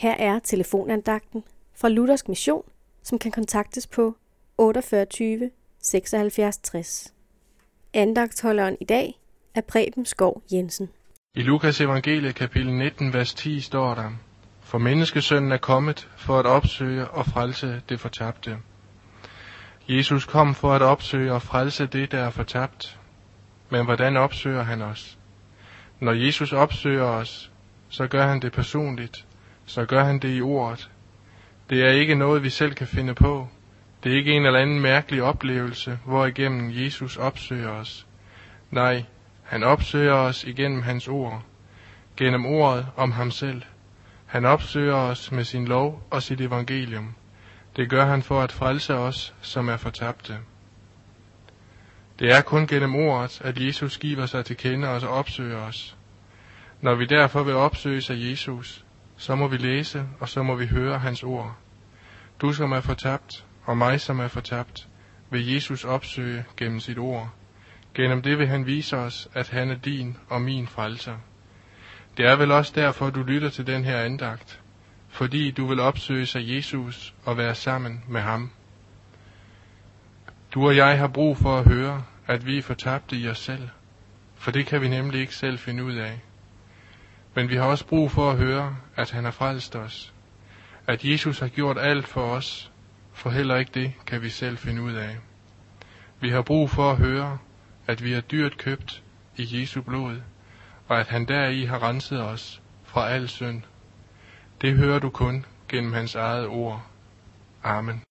Her er telefonandagten fra Luthersk Mission, som kan kontaktes på 48 76 60. Andagtholderen i dag er Preben Skov Jensen. I Lukas evangeliet kapitel 19, vers 10 står der, For menneskesønnen er kommet for at opsøge og frelse det fortabte. Jesus kom for at opsøge og frelse det, der er fortabt. Men hvordan opsøger han os? Når Jesus opsøger os, så gør han det personligt, så gør han det i ordet. Det er ikke noget, vi selv kan finde på. Det er ikke en eller anden mærkelig oplevelse, hvor igennem Jesus opsøger os. Nej, han opsøger os igennem hans ord, gennem ordet om ham selv. Han opsøger os med sin lov og sit evangelium. Det gør han for at frelse os, som er fortabte. Det er kun gennem ordet, at Jesus giver sig til kende og opsøger os. Når vi derfor vil opsøges af Jesus, så må vi læse, og så må vi høre hans ord. Du som er fortabt, og mig som er fortabt, vil Jesus opsøge gennem sit ord. Gennem det vil han vise os, at han er din og min frelser. Det er vel også derfor, du lytter til den her andagt, fordi du vil opsøge sig Jesus og være sammen med ham. Du og jeg har brug for at høre, at vi er fortabte i os selv, for det kan vi nemlig ikke selv finde ud af. Men vi har også brug for at høre, at han har frelst os, at Jesus har gjort alt for os, for heller ikke det kan vi selv finde ud af. Vi har brug for at høre, at vi er dyrt købt i Jesu blod, og at han deri har renset os fra al synd. Det hører du kun gennem hans eget ord. Amen.